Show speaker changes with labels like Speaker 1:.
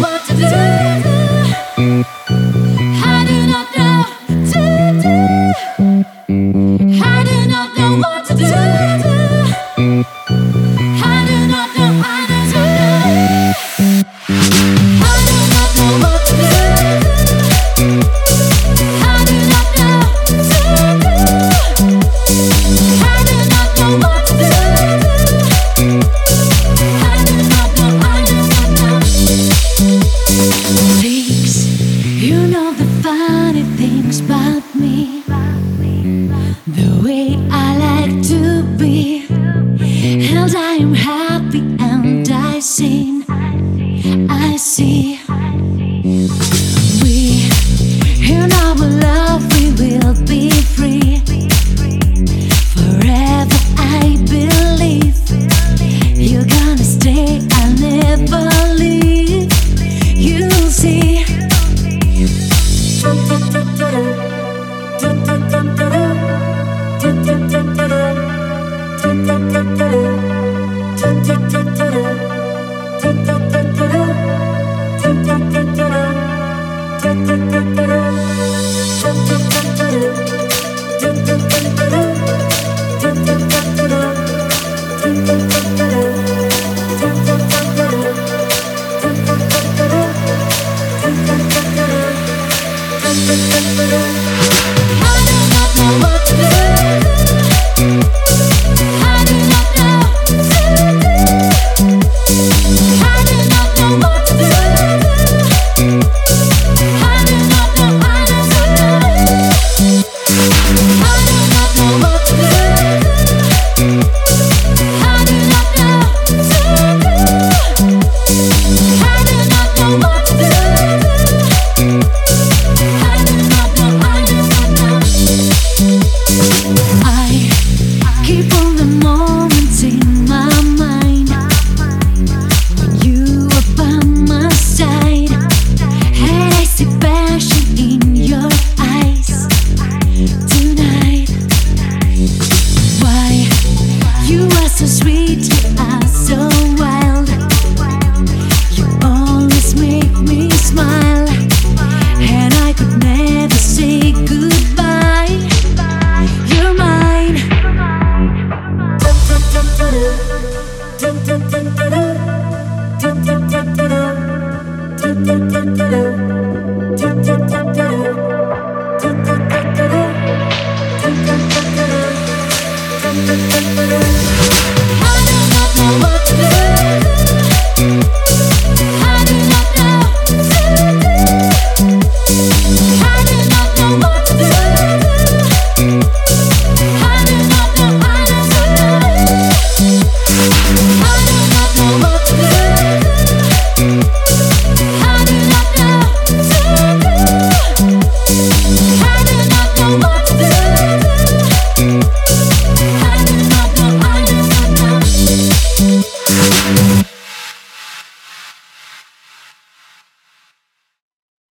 Speaker 1: what to do. do, do, do, do. Ooh.